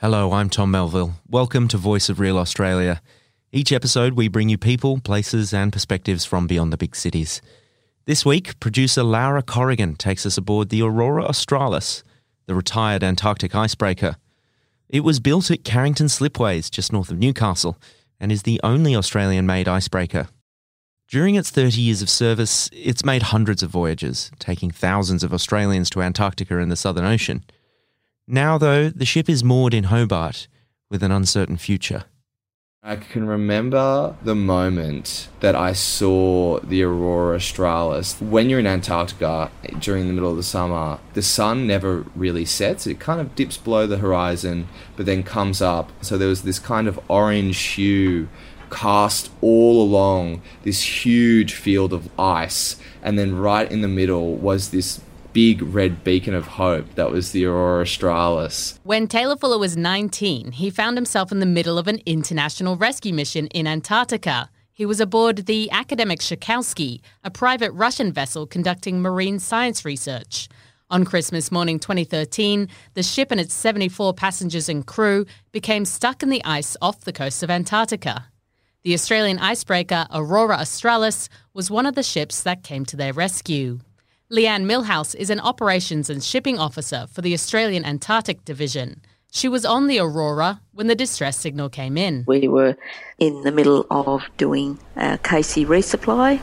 Hello, I'm Tom Melville. Welcome to Voice of Real Australia. Each episode, we bring you people, places, and perspectives from beyond the big cities. This week, producer Lara Corrigan takes us aboard the Aurora Australis, the retired Antarctic icebreaker. It was built at Carrington Slipways, just north of Newcastle, and is the only Australian made icebreaker. During its 30 years of service, it's made hundreds of voyages, taking thousands of Australians to Antarctica and the Southern Ocean. Now, though, the ship is moored in Hobart with an uncertain future. I can remember the moment that I saw the Aurora Australis. When you're in Antarctica during the middle of the summer, the sun never really sets. It kind of dips below the horizon, but then comes up. So there was this kind of orange hue cast all along this huge field of ice. And then right in the middle was this big red beacon of hope that was the Aurora Australis. When Taylor Fuller was 19, he found himself in the middle of an international rescue mission in Antarctica. He was aboard the Akademik Shokalskiy, a private Russian vessel conducting marine science research. On Christmas morning 2013, the ship and its 74 passengers and crew became stuck in the ice off the coast of Antarctica. The Australian icebreaker Aurora Australis was one of the ships that came to their rescue. Leanne Millhouse is an operations and shipping officer for the Australian Antarctic Division. She was on the Aurora when the distress signal came in. We were in the middle of doing a Casey resupply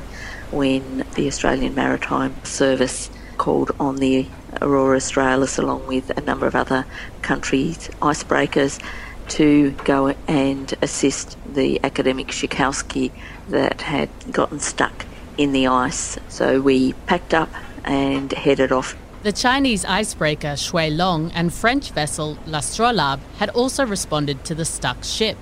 when the Australian Maritime Service called on the Aurora Australis along with a number of other countries' icebreakers to go and assist the Akademik Shokalskiy that had gotten stuck in the ice. So we packed up and headed off. The Chinese icebreaker Xue Long and French vessel L'Astrolabe had also responded to the stuck ship.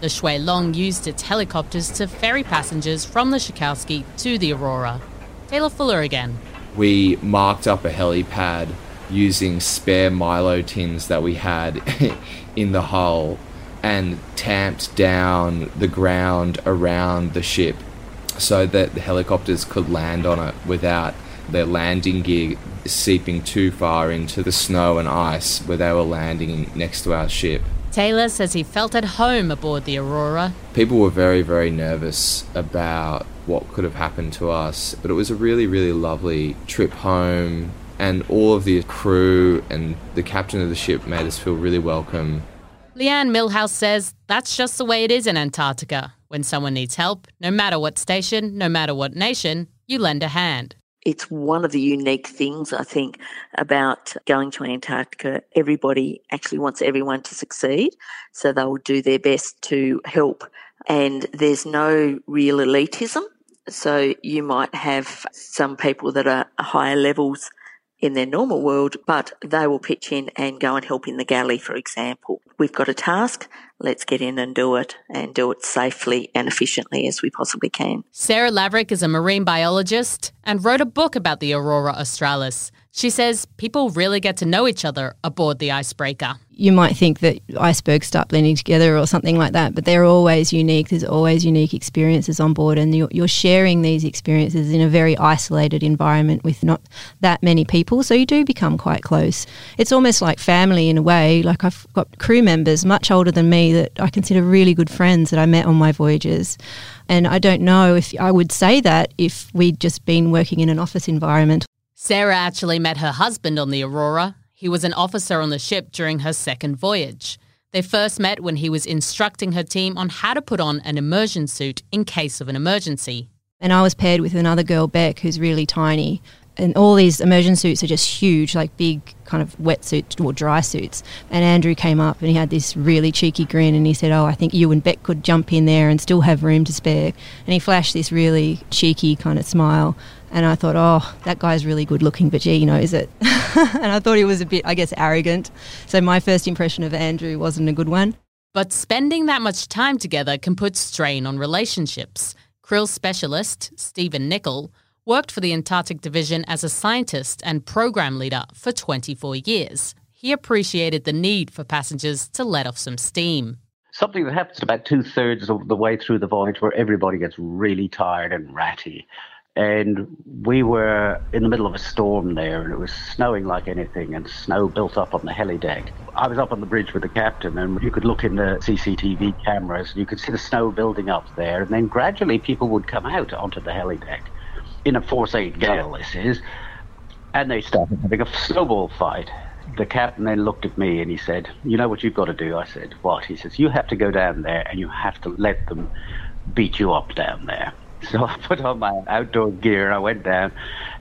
The Xue Long used its helicopters to ferry passengers from the Shokalskiy to the Aurora. Taylor Fuller again. We marked up a helipad using spare Milo tins that we had in the hull and tamped down the ground around the ship so that the helicopters could land on it without their landing gear seeping too far into the snow and ice where they were landing next to our ship. Taylor says he felt at home aboard the Aurora. People were very, very nervous about what could have happened to us, but it was a really, really lovely trip home. And all of the crew and the captain of the ship made us feel really welcome. Leanne Millhouse says that's just the way it is in Antarctica. When someone needs help, no matter what station, no matter what nation, you lend a hand it's one of the unique things I think about going to Antarctica. Everybody actually wants everyone to succeed, so they will do their best to help. And there's no real elitism. So you might have some people that are higher levels in their normal world, but they will pitch in and go and help in the galley, for example. We've got a task, let's get in and do it and do it safely and efficiently as we possibly can. Sarah Laverick is a marine biologist and wrote a book about the Aurora Australis. She says people really get to know each other aboard the icebreaker. You might think that icebergs start blending together or something like that, but they're always unique. There's always unique experiences on board, and you're, you're sharing these experiences in a very isolated environment with not that many people, so you do become quite close. It's almost like family in a way. Like I've got crew members much older than me that I consider really good friends that I met on my voyages. And I don't know if I would say that if we'd just been working in an office environment. Sarah actually met her husband on the Aurora. He was an officer on the ship during her second voyage. They first met when he was instructing her team on how to put on an immersion suit in case of an emergency. And I was paired with another girl, Beck, who's really tiny. And all these immersion suits are just huge, like big kind of wetsuit or dry suits. And Andrew came up and he had this really cheeky grin and he said, Oh, I think you and Beck could jump in there and still have room to spare. And he flashed this really cheeky kind of smile. And I thought, oh, that guy's really good looking, but gee, knows it. and I thought he was a bit, I guess, arrogant. So my first impression of Andrew wasn't a good one. But spending that much time together can put strain on relationships. Krill specialist Stephen Nicol worked for the Antarctic Division as a scientist and program leader for 24 years. He appreciated the need for passengers to let off some steam. Something that happens about two thirds of the way through the voyage where everybody gets really tired and ratty and we were in the middle of a storm there, and it was snowing like anything, and snow built up on the heli deck. I was up on the bridge with the captain, and you could look in the CCTV cameras, and you could see the snow building up there, and then gradually people would come out onto the heli deck in a force 8 gale, this is, and they started having a snowball fight. The captain then looked at me and he said, You know what you've got to do? I said, What? He says, You have to go down there and you have to let them beat you up down there. So I put on my outdoor gear and I went down,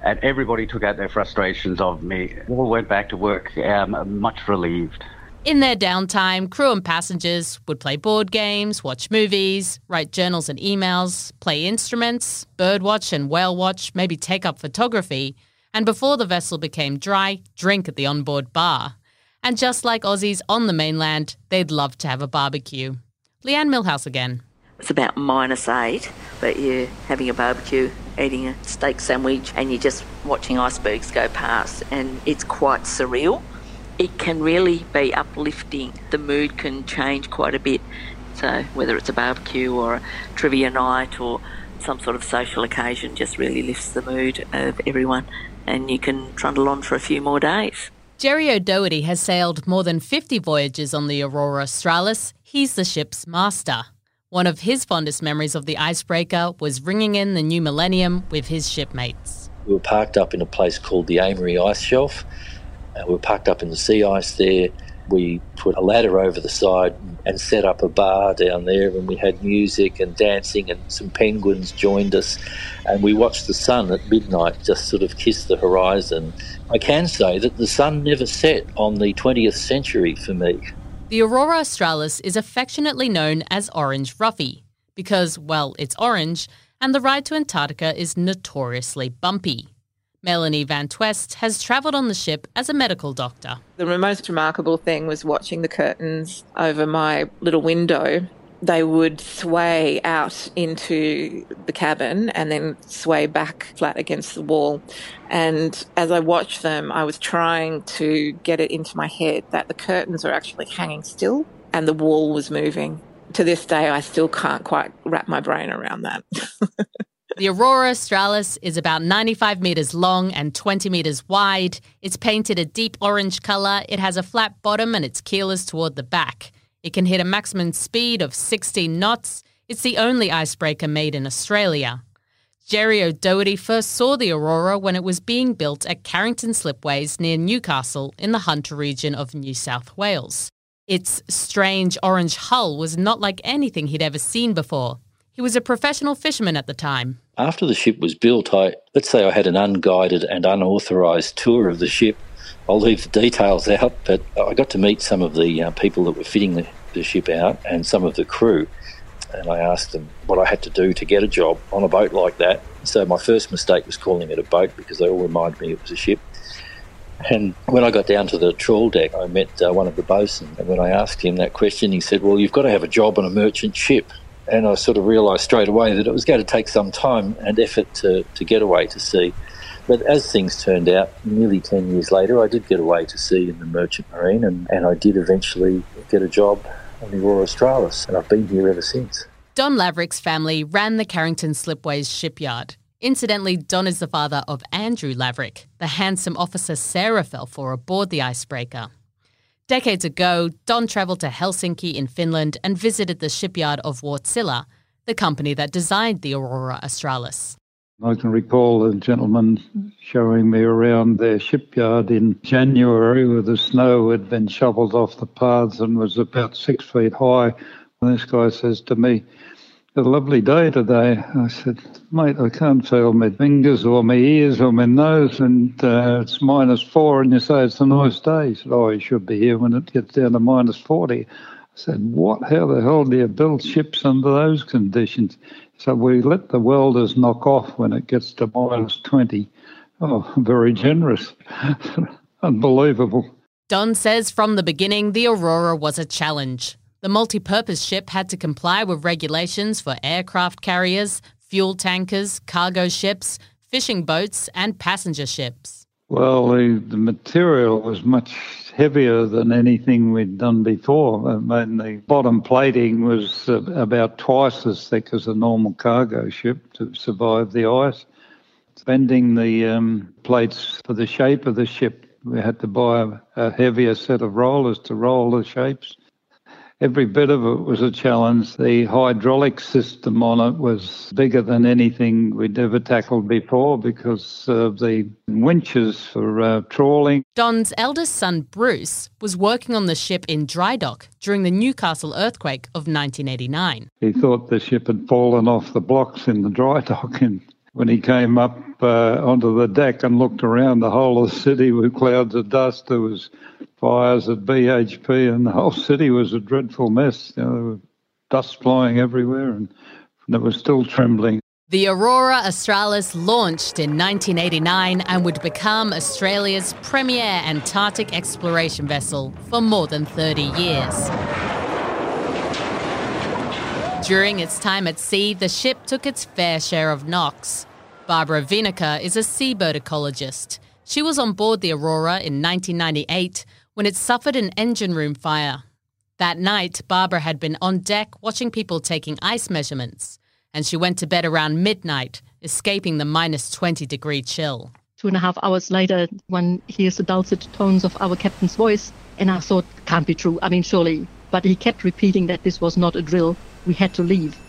and everybody took out their frustrations of me. All went back to work um, much relieved. In their downtime, crew and passengers would play board games, watch movies, write journals and emails, play instruments, birdwatch and whale watch, maybe take up photography, and before the vessel became dry, drink at the onboard bar. And just like Aussies on the mainland, they'd love to have a barbecue. Leanne Millhouse again it's about minus eight, but you're having a barbecue, eating a steak sandwich, and you're just watching icebergs go past, and it's quite surreal. It can really be uplifting. The mood can change quite a bit. So, whether it's a barbecue or a trivia night or some sort of social occasion, just really lifts the mood of everyone, and you can trundle on for a few more days. Jerry O'Doherty has sailed more than 50 voyages on the Aurora Australis. He's the ship's master. One of his fondest memories of the icebreaker was ringing in the new millennium with his shipmates. We were parked up in a place called the Amery Ice Shelf. Uh, we were parked up in the sea ice there. We put a ladder over the side and set up a bar down there, and we had music and dancing, and some penguins joined us. And we watched the sun at midnight just sort of kiss the horizon. I can say that the sun never set on the 20th century for me. The Aurora Australis is affectionately known as Orange Roughy because, well, it's orange, and the ride to Antarctica is notoriously bumpy. Melanie Van Twest has travelled on the ship as a medical doctor. The most remarkable thing was watching the curtains over my little window they would sway out into the cabin and then sway back flat against the wall. And as I watched them, I was trying to get it into my head that the curtains are actually hanging still and the wall was moving. To this day, I still can't quite wrap my brain around that. The Aurora Australis is about 95 metres long and 20 metres wide. It's painted a deep orange colour. It has a flat bottom and its keel is toward the back. It can hit a maximum speed of 16 knots. It's the only icebreaker made in Australia. Jerry O'Doherty first saw the Aurora when it was being built at Carrington Slipways near Newcastle in the Hunter region of New South Wales. Its strange orange hull was not like anything he'd ever seen before. He was a professional fisherman at the time. After the ship was built, I let's say I had an unguided and unauthorized tour of the ship I'll leave the details out, but I got to meet some of the uh, people that were fitting the, the ship out and some of the crew. And I asked them what I had to do to get a job on a boat like that. So my first mistake was calling it a boat because they all reminded me it was a ship. And when I got down to the trawl deck, I met uh, one of the bosun. And when I asked him that question, he said, Well, you've got to have a job on a merchant ship. And I sort of realised straight away that it was going to take some time and effort to, to get away to sea. But as things turned out, nearly 10 years later, I did get away to sea in the merchant marine and, and I did eventually get a job on the Aurora Australis, and I've been here ever since. Don Laverick's family ran the Carrington Slipways shipyard. Incidentally, Don is the father of Andrew Laverick, the handsome officer Sarah fell for aboard the icebreaker. Decades ago, Don travelled to Helsinki in Finland and visited the shipyard of Wärtsilä, the company that designed the Aurora Australis. I can recall a gentleman showing me around their shipyard in January where the snow had been shovelled off the paths and was about six feet high. And this guy says to me, a lovely day today. I said, mate, I can't feel my fingers or my ears or my nose, and uh, it's minus four, and you say it's a nice day. He said, oh, you should be here when it gets down to minus 40. I said, what? How the hell do you build ships under those conditions? So we let the welders knock off when it gets to minus 20. Oh, very generous. Unbelievable. Don says from the beginning, the Aurora was a challenge. The multi purpose ship had to comply with regulations for aircraft carriers, fuel tankers, cargo ships, fishing boats, and passenger ships. Well, the, the material was much heavier than anything we'd done before. I mean, the bottom plating was about twice as thick as a normal cargo ship to survive the ice. bending the um, plates for the shape of the ship. We had to buy a heavier set of rollers to roll the shapes every bit of it was a challenge. The hydraulic system on it was bigger than anything we'd ever tackled before because of the winches for uh, trawling. Don's eldest son, Bruce, was working on the ship in dry dock during the Newcastle earthquake of 1989. He thought the ship had fallen off the blocks in the dry dock and when he came up uh, onto the deck and looked around the whole of the city with clouds of dust, there was fires at BHP, and the whole city was a dreadful mess. You know, there was dust flying everywhere, and it was still trembling. The Aurora Australis launched in 1989 and would become Australia's premier Antarctic exploration vessel for more than 30 years. During its time at sea, the ship took its fair share of knocks. Barbara Wienecke is a seabird ecologist. She was on board the Aurora in 1998 when it suffered an engine room fire. That night, Barbara had been on deck watching people taking ice measurements, and she went to bed around midnight, escaping the minus 20 degree chill. Two and a half hours later, one hears the dulcet tones of our captain's voice, and I thought, can't be true. I mean, surely. But he kept repeating that this was not a drill. We had to leave.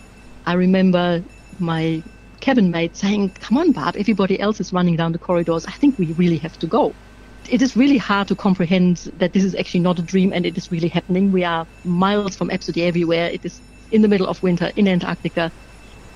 I remember my cabin mate saying, Come on, Barb, everybody else is running down the corridors. I think we really have to go it is really hard to comprehend that this is actually not a dream and it is really happening. We are miles from absolutely everywhere. It is in the middle of winter in Antarctica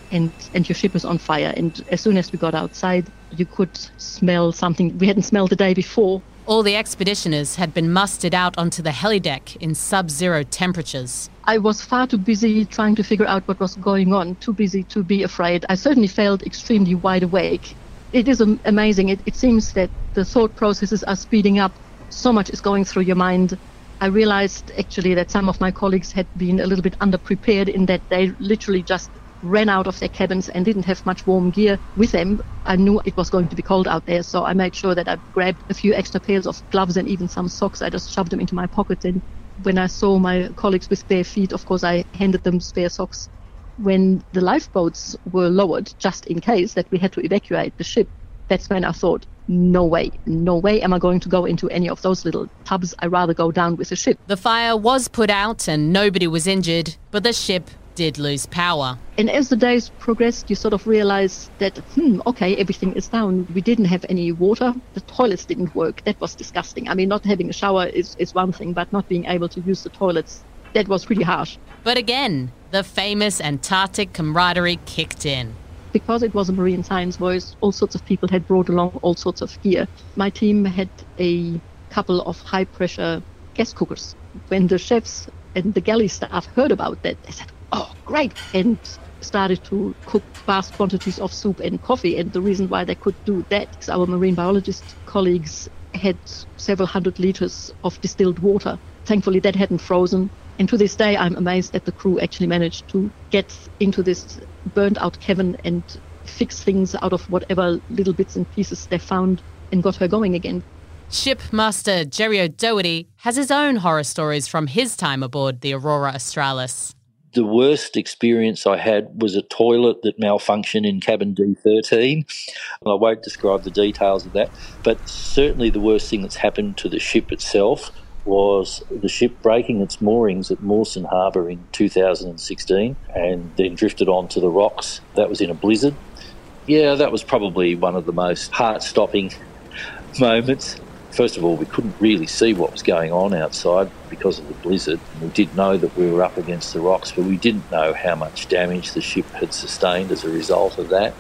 and, and your ship is on fire. And as soon as we got outside, you could smell something we hadn't smelled the day before. All the expeditioners had been mustered out onto the helideck in sub zero temperatures. I was far too busy trying to figure out what was going on, too busy to be afraid. I certainly felt extremely wide awake it is amazing. It, it seems that the thought processes are speeding up. So much is going through your mind. I realized actually that some of my colleagues had been a little bit underprepared in that they literally just ran out of their cabins and didn't have much warm gear with them. I knew it was going to be cold out there, so I made sure that I grabbed a few extra pairs of gloves and even some socks. I just shoved them into my pocket. And when I saw my colleagues with bare feet, of course, I handed them spare socks when the lifeboats were lowered, just in case that we had to evacuate the ship, that's when I thought, no way, no way am I going to go into any of those little tubs. I'd rather go down with the ship. The fire was put out and nobody was injured, but the ship did lose power. And as the days progressed, you sort of realize that, hmm, okay, everything is down. We didn't have any water. The toilets didn't work. That was disgusting. I mean, not having a shower is, is one thing, but not being able to use the toilets, that was pretty harsh. But again, the famous Antarctic camaraderie kicked in. Because it was a marine science voice, all sorts of people had brought along all sorts of gear. My team had a couple of high pressure gas cookers. When the chefs and the galley staff heard about that, they said, Oh, great! And started to cook vast quantities of soup and coffee. And the reason why they could do that is our marine biologist colleagues had several hundred liters of distilled water. Thankfully, that hadn't frozen. And to this day, I'm amazed that the crew actually managed to get into this burned out cabin and fix things out of whatever little bits and pieces they found and got her going again. Shipmaster Jerry O'Doherty has his own horror stories from his time aboard the Aurora Australis. The worst experience I had was a toilet that malfunctioned in cabin D13. I won't describe the details of that, but certainly the worst thing that's happened to the ship itself was the ship breaking its moorings at Mawson Harbour in 2016 and then drifted onto the rocks. That was in a blizzard. Yeah, that was probably one of the most heart stopping moments. First of all, we couldn't really see what was going on outside because of the blizzard. We did know that we were up against the rocks, but we didn't know how much damage the ship had sustained as a result of that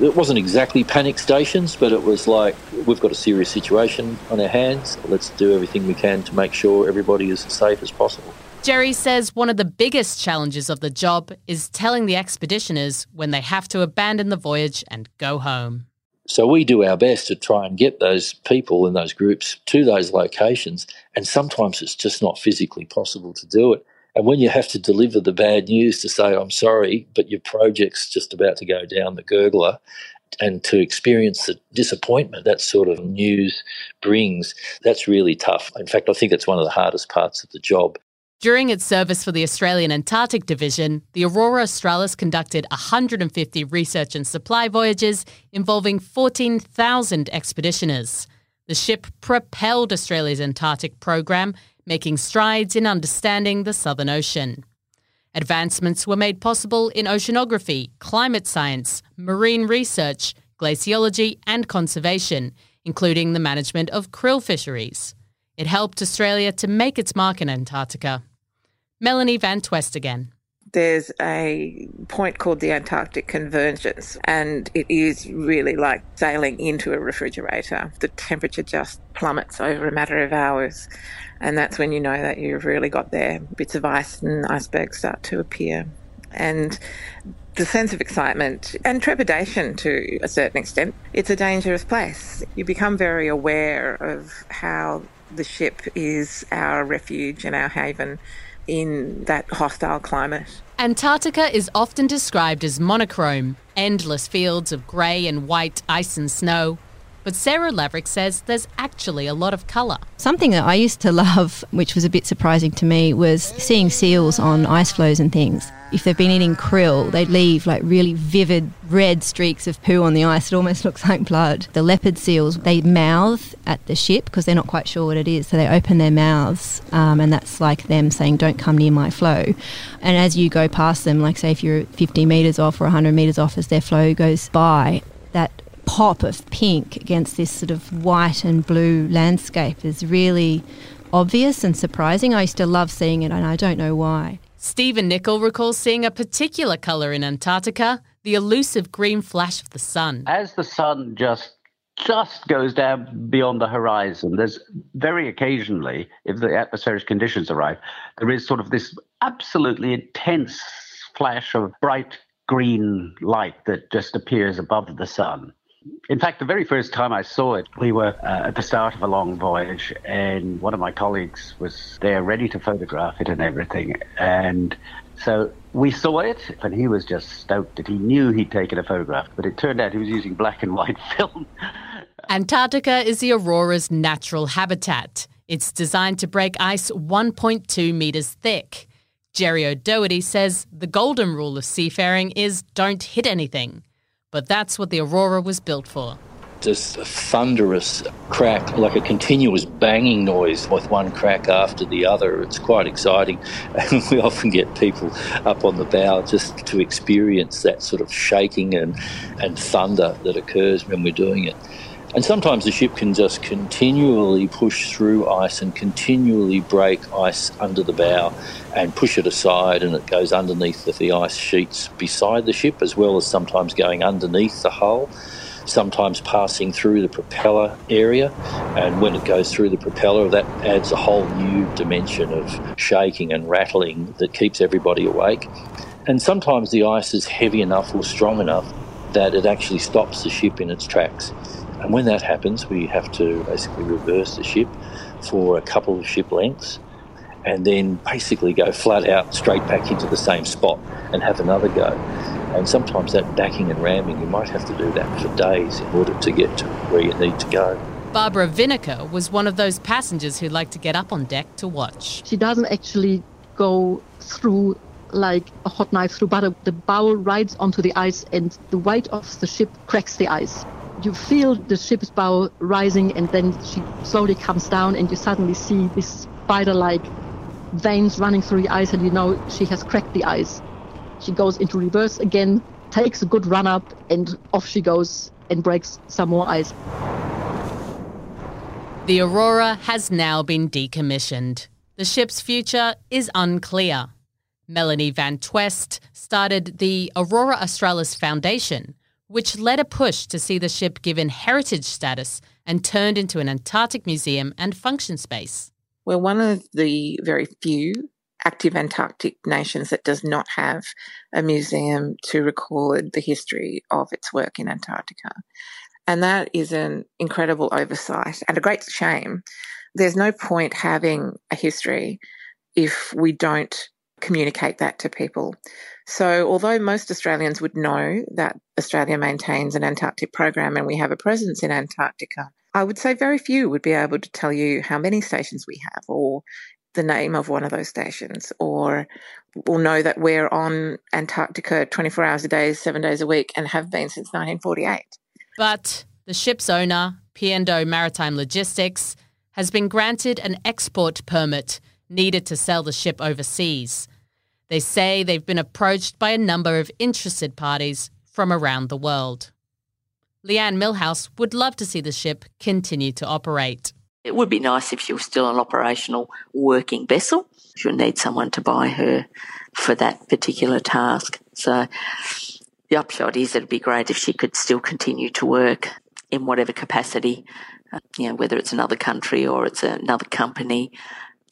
it wasn't exactly panic stations, but it was like we've got a serious situation on our hands. Let's do everything we can to make sure everybody is as safe as possible. Jerry says one of the biggest challenges of the job is telling the expeditioners when they have to abandon the voyage and go home. So we do our best to try and get those people in those groups to those locations, and sometimes it's just not physically possible to do it. And when you have to deliver the bad news to say, I'm sorry, but your project's just about to go down the gurgler, and to experience the disappointment that sort of news brings, that's really tough. In fact, I think that's one of the hardest parts of the job. During its service for the Australian Antarctic Division, the Aurora Australis conducted 150 research and supply voyages involving 14,000 expeditioners. The ship propelled Australia's Antarctic program, making strides in understanding the Southern Ocean. Advancements were made possible in oceanography, climate science, marine research, glaciology, and conservation, including the management of krill fisheries. It helped Australia to make its mark in Antarctica. Melanie Van Twest again there's a point called the Antarctic Convergence, and it is really like sailing into a refrigerator. The temperature just plummets over a matter of hours, and that's when you know that you've really got there. Bits of ice and icebergs start to appear. And the sense of excitement and trepidation to a certain extent. It's a dangerous place. You become very aware of how the ship is our refuge and our haven in that hostile climate. Antarctica is often described as monochrome, endless fields of grey and white ice and snow. But Sarah Laverick says there's actually a lot of colour. Something that I used to love, which was a bit surprising to me, was seeing seals on ice floes and things if they've been eating krill, they leave like really vivid red streaks of poo on the ice. It almost looks like blood. The leopard seals, they mouth at the ship because they're not quite sure what it is. So they open their mouths, um, and that's like them saying, Don't come near my flow. And as you go past them, like say if you're 50 metres off or 100 metres off as their flow goes by, pop of pink against this sort of white and blue landscape is really obvious and surprising. I used to love seeing it, and I don't know why. Stephen Nicol recalls seeing a particular colour in Antarctica, the elusive green flash of the sun. As the sun just just goes down beyond the horizon, there's very occasionally, if the atmospheric conditions are right, there is sort of this absolutely intense flash of bright green light that just appears above the sun. In fact, the very first time I saw it, we were uh, at the start of a long voyage, and one of my colleagues was there ready to photograph it and everything. And so we saw it, and he was just stoked that he knew he'd taken a photograph, but it turned out he was using black and white film. Antarctica is the aurora's natural habitat. It's designed to break ice 1.2 metres thick. Jerry O'Doherty says the golden rule of seafaring is don't hit anything. But that's what the Aurora was built for. Just a thunderous crack, like a continuous banging noise with one crack after the other. It's quite exciting. And we often get people up on the bow just to experience that sort of shaking and, and thunder that occurs when we're doing it. And sometimes the ship can just continually push through ice and continually break ice under the bow and push it aside, and it goes underneath the, the ice sheets beside the ship, as well as sometimes going underneath the hull sometimes passing through the propeller area. And when it goes through the propeller, that adds a whole new dimension of shaking and rattling that keeps everybody awake. And sometimes the ice is heavy enough or strong enough that it actually stops the ship in its tracks. And when that happens, we have to basically reverse the ship for a couple of ship lengths and then basically go flat out straight back into the same spot and have another go. And sometimes that backing and ramming, you might have to do that for days in order to get to where you need to go. Barbara Wienecke was one of those passengers who like to get up on deck to watch. She doesn't actually go through like a hot knife through butter. The bow rides onto the ice and the weight of the ship cracks the ice you feel the ship's bow rising and then she slowly comes down and you suddenly see this spider-like veins running through the ice and you know she has cracked the ice. She goes into reverse again, takes a good run up and off she goes and breaks some more ice. The Aurora has now been decommissioned. The ship's future is unclear. Melanie Van Twest started the Aurora Australis Foundation, which led a push to see the ship given heritage status and turned into an Antarctic museum and function space. We're one of the very few active Antarctic nations that does not have a museum to record the history of its work in Antarctica. And that is an incredible oversight and a great shame. There's no point having a history if we don't communicate that to people. So, although most Australians would know that Australia maintains an Antarctic program and we have a presence in Antarctica, I would say very few would be able to tell you how many stations we have or the name of one of those stations or will know that we're on Antarctica 24 hours a day, seven days a week, and have been since 1948. But the ship's owner, P&O Maritime Logistics, has been granted an export permit needed to sell the ship overseas. They say they've been approached by a number of interested parties from around the world. Leanne Millhouse would love to see the ship continue to operate. It would be nice if she was still an operational working vessel. She'll need someone to buy her for that particular task. So the upshot is it'd be great if she could still continue to work in whatever capacity, uh, you know, whether it's another country or it's another company.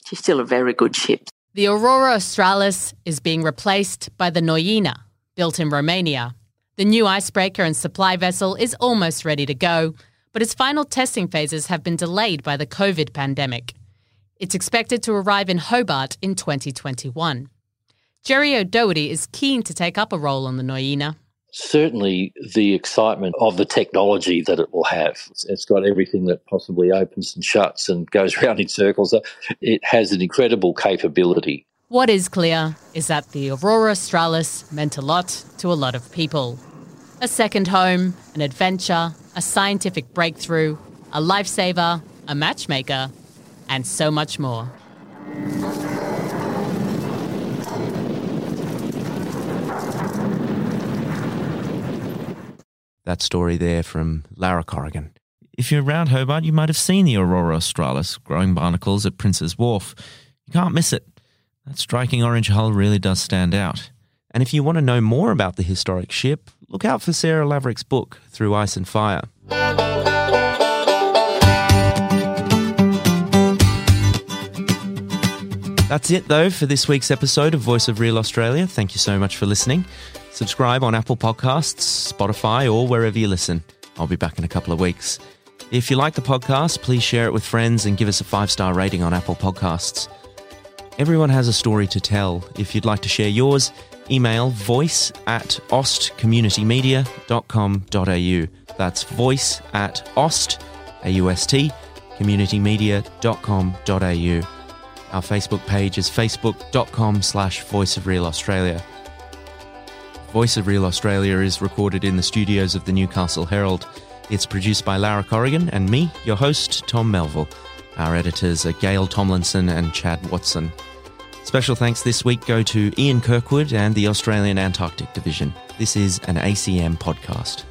She's still a very good ship. The Aurora Australis is being replaced by the Nuyina, built in Romania. The new icebreaker and supply vessel is almost ready to go, but its final testing phases have been delayed by the COVID pandemic. It's expected to arrive in Hobart in 2021. Gerry O'Doherty is keen to take up a role on the Nuyina. Certainly, the excitement of the technology that it will have. It's got everything that possibly opens and shuts and goes around in circles. Uh, it has an incredible capability. What is clear is that the Aurora Australis meant a lot to a lot of people. A second home, an adventure, a scientific breakthrough, a lifesaver, a matchmaker, and so much more. That story there from Lara Corrigan. If you're around Hobart, you might have seen the Aurora Australis growing barnacles at Prince's Wharf. You can't miss it. That striking orange hull really does stand out. And if you want to know more about the historic ship, look out for Sarah Laverick's book, Through Ice and Fire. That's it, though, for this week's episode of Voice of Real Australia. Thank you so much for listening. Subscribe on Apple Podcasts, Spotify, or wherever you listen. I'll be back in a couple of weeks. If you like the podcast, please share it with friends and give us a five star rating on Apple Podcasts. Everyone has a story to tell. If you'd like to share yours, email voice at austcommunitymedia.com.au. That's voice at aust, A-U-S-T, communitymedia.com.au. Our Facebook page is facebook.com slash voice of real Australia. Voice of Real Australia is recorded in the studios of the Newcastle Herald. It's produced by Lara Corrigan and me, your host, Tom Melville. Our editors are Gail Tomlinson and Chad Watson. Special thanks this week go to Ian Kirkwood and the Australian Antarctic Division. This is an ACM podcast.